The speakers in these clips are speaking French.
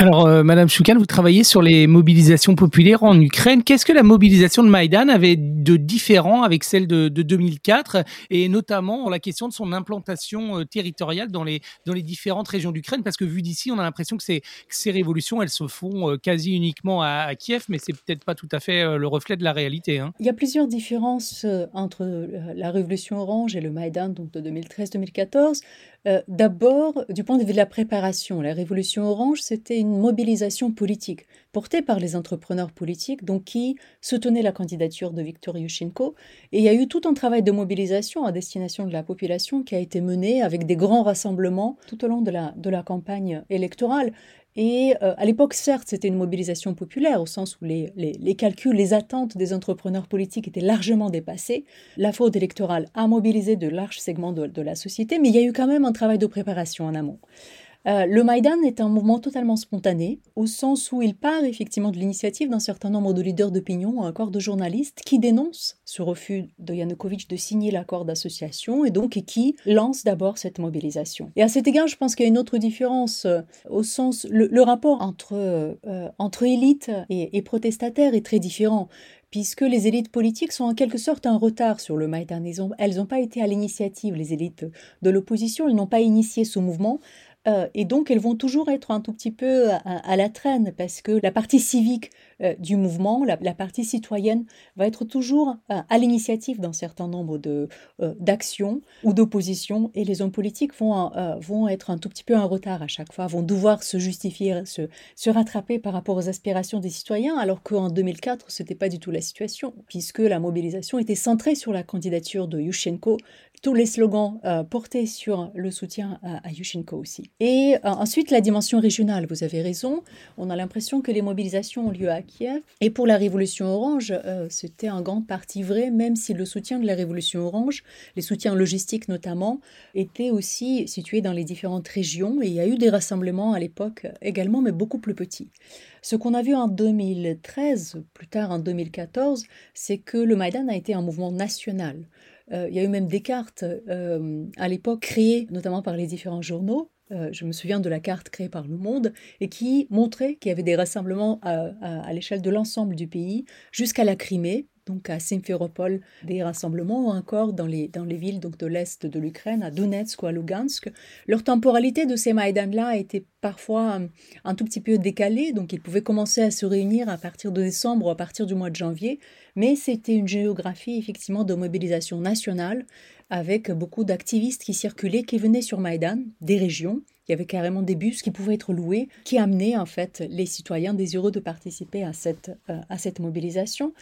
Alors, euh, Madame Choukan, vous travaillez sur les mobilisations populaires en Ukraine. Qu'est-ce que la mobilisation de Maïdan avait de différent avec celle de, 2004 et notamment la question de son implantation euh, territoriale dans les, dans les différentes régions d'Ukraine? Parce que vu d'ici, on a l'impression que, que, ces révolutions, elles se font euh, quasi uniquement à, Kiev, mais c'est peut-être pas tout à fait le reflet de la réalité. Hein. Il y a plusieurs différences entre la révolution orange et le Maïdan donc de 2013-2014. D'abord, du point de vue de la préparation, la révolution orange, c'était une mobilisation politique portée par les entrepreneurs politiques, donc qui soutenaient la candidature de Viktor Yushchenko. Et il y a eu tout un travail de mobilisation à destination de la population qui a été mené avec des grands rassemblements tout au long de la, de la campagne électorale. Et euh, à l'époque, certes, c'était une mobilisation populaire, au sens où les, les, calculs, les attentes des entrepreneurs politiques étaient largement dépassés. La fraude électorale a mobilisé de larges segments de la société, mais il y a eu quand même un travail de préparation en amont. Euh, le Maïdan est un mouvement totalement spontané, au sens où il part effectivement de l'initiative d'un certain nombre de leaders d'opinion ou encore de journalistes qui dénoncent ce refus de Yanukovych de signer l'accord d'association et donc qui lancent d'abord cette mobilisation. Et à cet égard, je pense qu'il y a une autre différence euh, au sens le, rapport entre euh, entre élite et, et protestataires est très différent puisque les élites politiques sont en quelque sorte en retard sur le Maïdan. Elles n'ont pas été à l'initiative, les élites de l'opposition, elles n'ont pas initié ce mouvement, euh, et donc, elles vont toujours être un tout petit peu à, la traîne parce que la partie civique euh, du mouvement, la, partie citoyenne, va être toujours euh, à l'initiative d'un certain nombre de, d'actions ou d'oppositions et les hommes politiques vont, vont être un tout petit peu en retard à chaque fois, vont devoir se justifier, se, rattraper par rapport aux aspirations des citoyens, alors qu'en 2004, ce n'était pas du tout la situation, puisque la mobilisation était centrée sur la candidature de Yushchenko, tous les slogans portés sur le soutien à Yushchenko aussi. Et euh, ensuite, la dimension régionale, vous avez raison. On a l'impression que les mobilisations ont lieu à Kiev. Et pour la Révolution orange, euh, c'était en grande partie vrai, même si le soutien de la Révolution orange, les soutiens logistiques notamment, était aussi situé dans les différentes régions. Et il y a eu des rassemblements à l'époque également, mais beaucoup plus petits. Ce qu'on a vu en 2013, plus tard en 2014, c'est que le Maïdan a été un mouvement national. Euh, il y a eu même des cartes à l'époque créées notamment par les différents journaux euh, je me souviens de la carte créée par Le Monde, et qui montrait qu'il y avait des rassemblements à, l'échelle de l'ensemble du pays, jusqu'à la Crimée, donc à Simferopol, des rassemblements ou encore dans les, dans les villes donc de l'est de l'Ukraine, à Donetsk ou à Lugansk. Leur temporalité de ces Maïdans-là était parfois un, un, tout petit peu décalée, donc ils pouvaient commencer à se réunir à partir de décembre ou à partir du mois de janvier, mais c'était une géographie effectivement de mobilisation nationale avec beaucoup d'activistes qui circulaient, qui venaient sur Maïdan, des régions. Il y avait carrément des bus qui pouvaient être loués, qui amenaient en fait les citoyens désireux de participer à cette, euh, à cette mobilisation.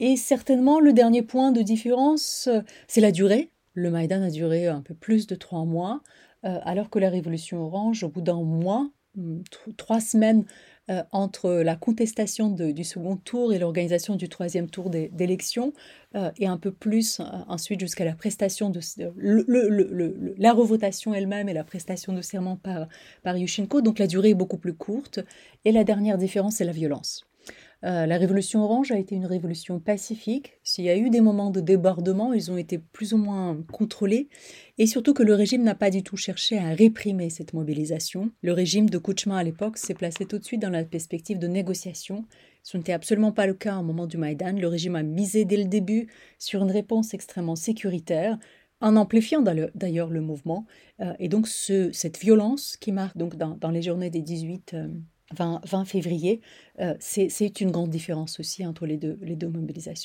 Et certainement, le dernier point de différence, euh, c'est la durée. Le Maïdan a duré un peu plus de trois mois, euh, alors que la Révolution orange, au bout d'un mois, hum, trois semaines euh, entre la contestation du second tour et l'organisation du troisième tour d'élection, euh, et un peu plus euh, ensuite jusqu'à la prestation de la revotation elle-même et la prestation de serment par, par Yushchenko. Donc la durée est beaucoup plus courte. Et la dernière différence, c'est la violence. Euh, la révolution orange a été une révolution pacifique. S'il y a eu des moments de débordement, ils ont été plus ou moins contrôlés. Et surtout que le régime n'a pas du tout cherché à réprimer cette mobilisation. Le régime de Kouchma à l'époque s'est placé tout de suite dans la perspective de négociation. Ce n'était absolument pas le cas au moment du Maïdan. Le régime a misé dès le début sur une réponse extrêmement sécuritaire, en amplifiant d'ailleurs le mouvement. Euh, et donc cette violence qui marque donc dans, les journées des 18 20, février, euh, c'est une grande différence aussi entre les deux, les deux mobilisations.